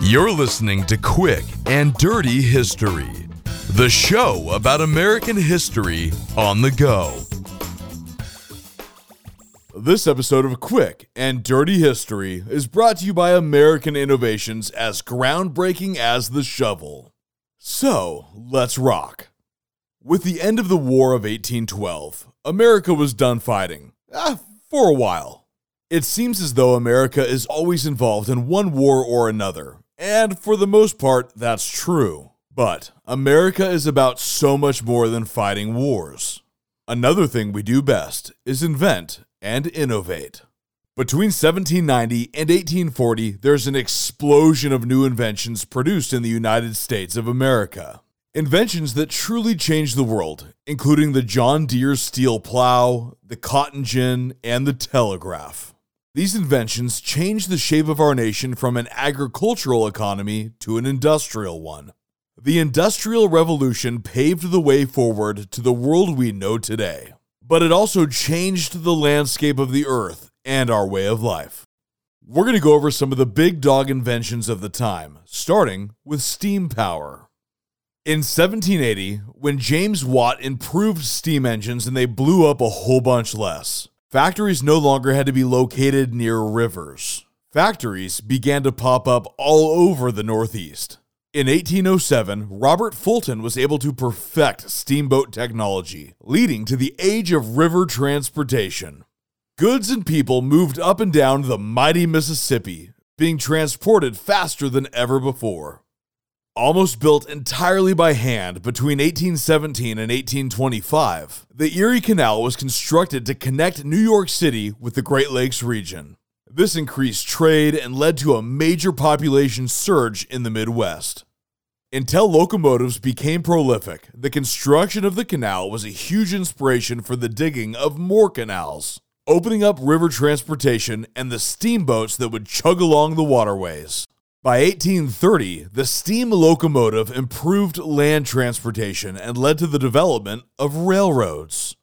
You're listening to Quick and Dirty History, the show about American history on the go. This episode of Quick and Dirty History is brought to you by American Innovations as groundbreaking as the shovel. So, let's rock. With the end of the War of 1812, America was done fighting. Ah, for a while. It seems as though America is always involved in one war or another, and for the most part, that's true. But America is about so much more than fighting wars. Another thing we do best is invent and innovate. Between 1790 and 1840, there's an explosion of new inventions produced in the United States of America. Inventions that truly changed the world, including the John Deere steel plow, the cotton gin, and the telegraph. These inventions changed the shape of our nation from an agricultural economy to an industrial one. The Industrial Revolution paved the way forward to the world we know today, but it also changed the landscape of the earth and our way of life. We're going to go over some of the big dog inventions of the time, starting with steam power. In 1780, when James Watt improved steam engines and they blew up a whole bunch less, factories no longer had to be located near rivers. Factories began to pop up all over the Northeast. In 1807, Robert Fulton was able to perfect steamboat technology, leading to the age of river transportation. Goods and people moved up and down the mighty Mississippi, being transported faster than ever before. Almost built entirely by hand between 1817 and 1825, the Erie Canal was constructed to connect New York City with the Great Lakes region. This increased trade and led to a major population surge in the Midwest. Until locomotives became prolific, the construction of the canal was a huge inspiration for the digging of more canals, opening up river transportation and the steamboats that would chug along the waterways. By 1830, the steam locomotive improved land transportation and led to the development of railroads.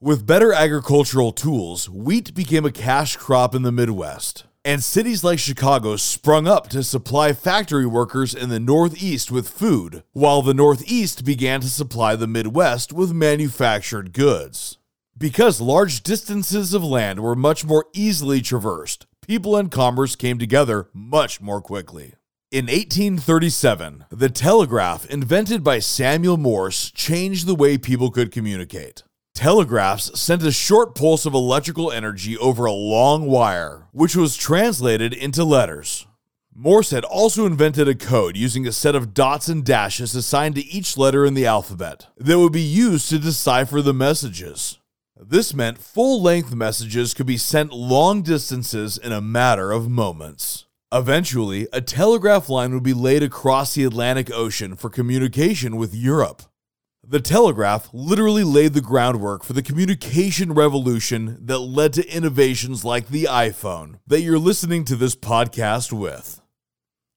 With better agricultural tools, wheat became a cash crop in the Midwest, and cities like Chicago sprung up to supply factory workers in the Northeast with food, while the Northeast began to supply the Midwest with manufactured goods. Because large distances of land were much more easily traversed, people and commerce came together much more quickly. In 1837, the telegraph invented by Samuel Morse changed the way people could communicate. Telegraphs sent a short pulse of electrical energy over a long wire, which was translated into letters. Morse had also invented a code using a set of dots and dashes assigned to each letter in the alphabet that would be used to decipher the messages. This meant full length messages could be sent long distances in a matter of moments. Eventually, a telegraph line would be laid across the Atlantic Ocean for communication with Europe. The telegraph literally laid the groundwork for the communication revolution that led to innovations like the iPhone that you're listening to this podcast with.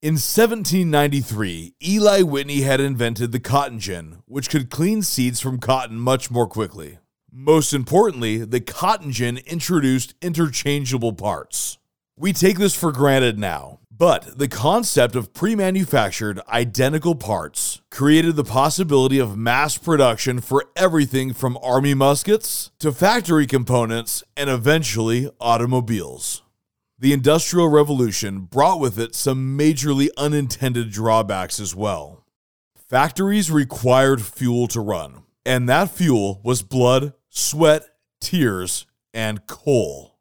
In 1793, Eli Whitney had invented the cotton gin, which could clean seeds from cotton much more quickly. Most importantly, the cotton gin introduced interchangeable parts. We take this for granted now, but the concept of pre manufactured, identical parts created the possibility of mass production for everything from army muskets to factory components and eventually automobiles. The Industrial Revolution brought with it some majorly unintended drawbacks as well. Factories required fuel to run, and that fuel was blood, sweat, tears, and coal.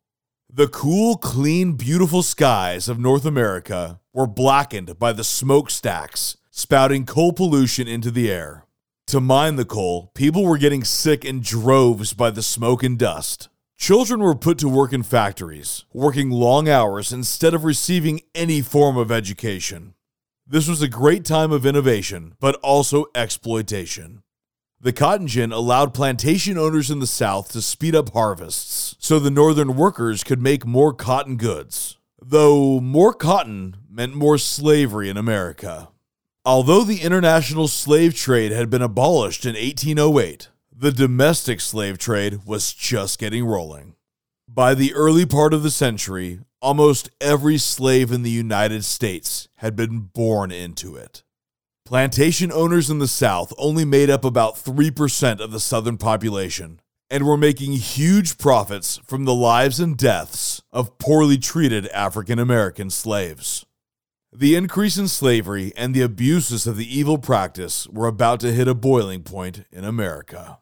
The cool, clean, beautiful skies of North America were blackened by the smokestacks spouting coal pollution into the air. To mine the coal, people were getting sick in droves by the smoke and dust. Children were put to work in factories, working long hours instead of receiving any form of education. This was a great time of innovation, but also exploitation. The cotton gin allowed plantation owners in the South to speed up harvests so the Northern workers could make more cotton goods. Though more cotton meant more slavery in America. Although the international slave trade had been abolished in 1808, the domestic slave trade was just getting rolling. By the early part of the century, almost every slave in the United States had been born into it. Plantation owners in the South only made up about 3% of the Southern population and were making huge profits from the lives and deaths of poorly treated African American slaves. The increase in slavery and the abuses of the evil practice were about to hit a boiling point in America.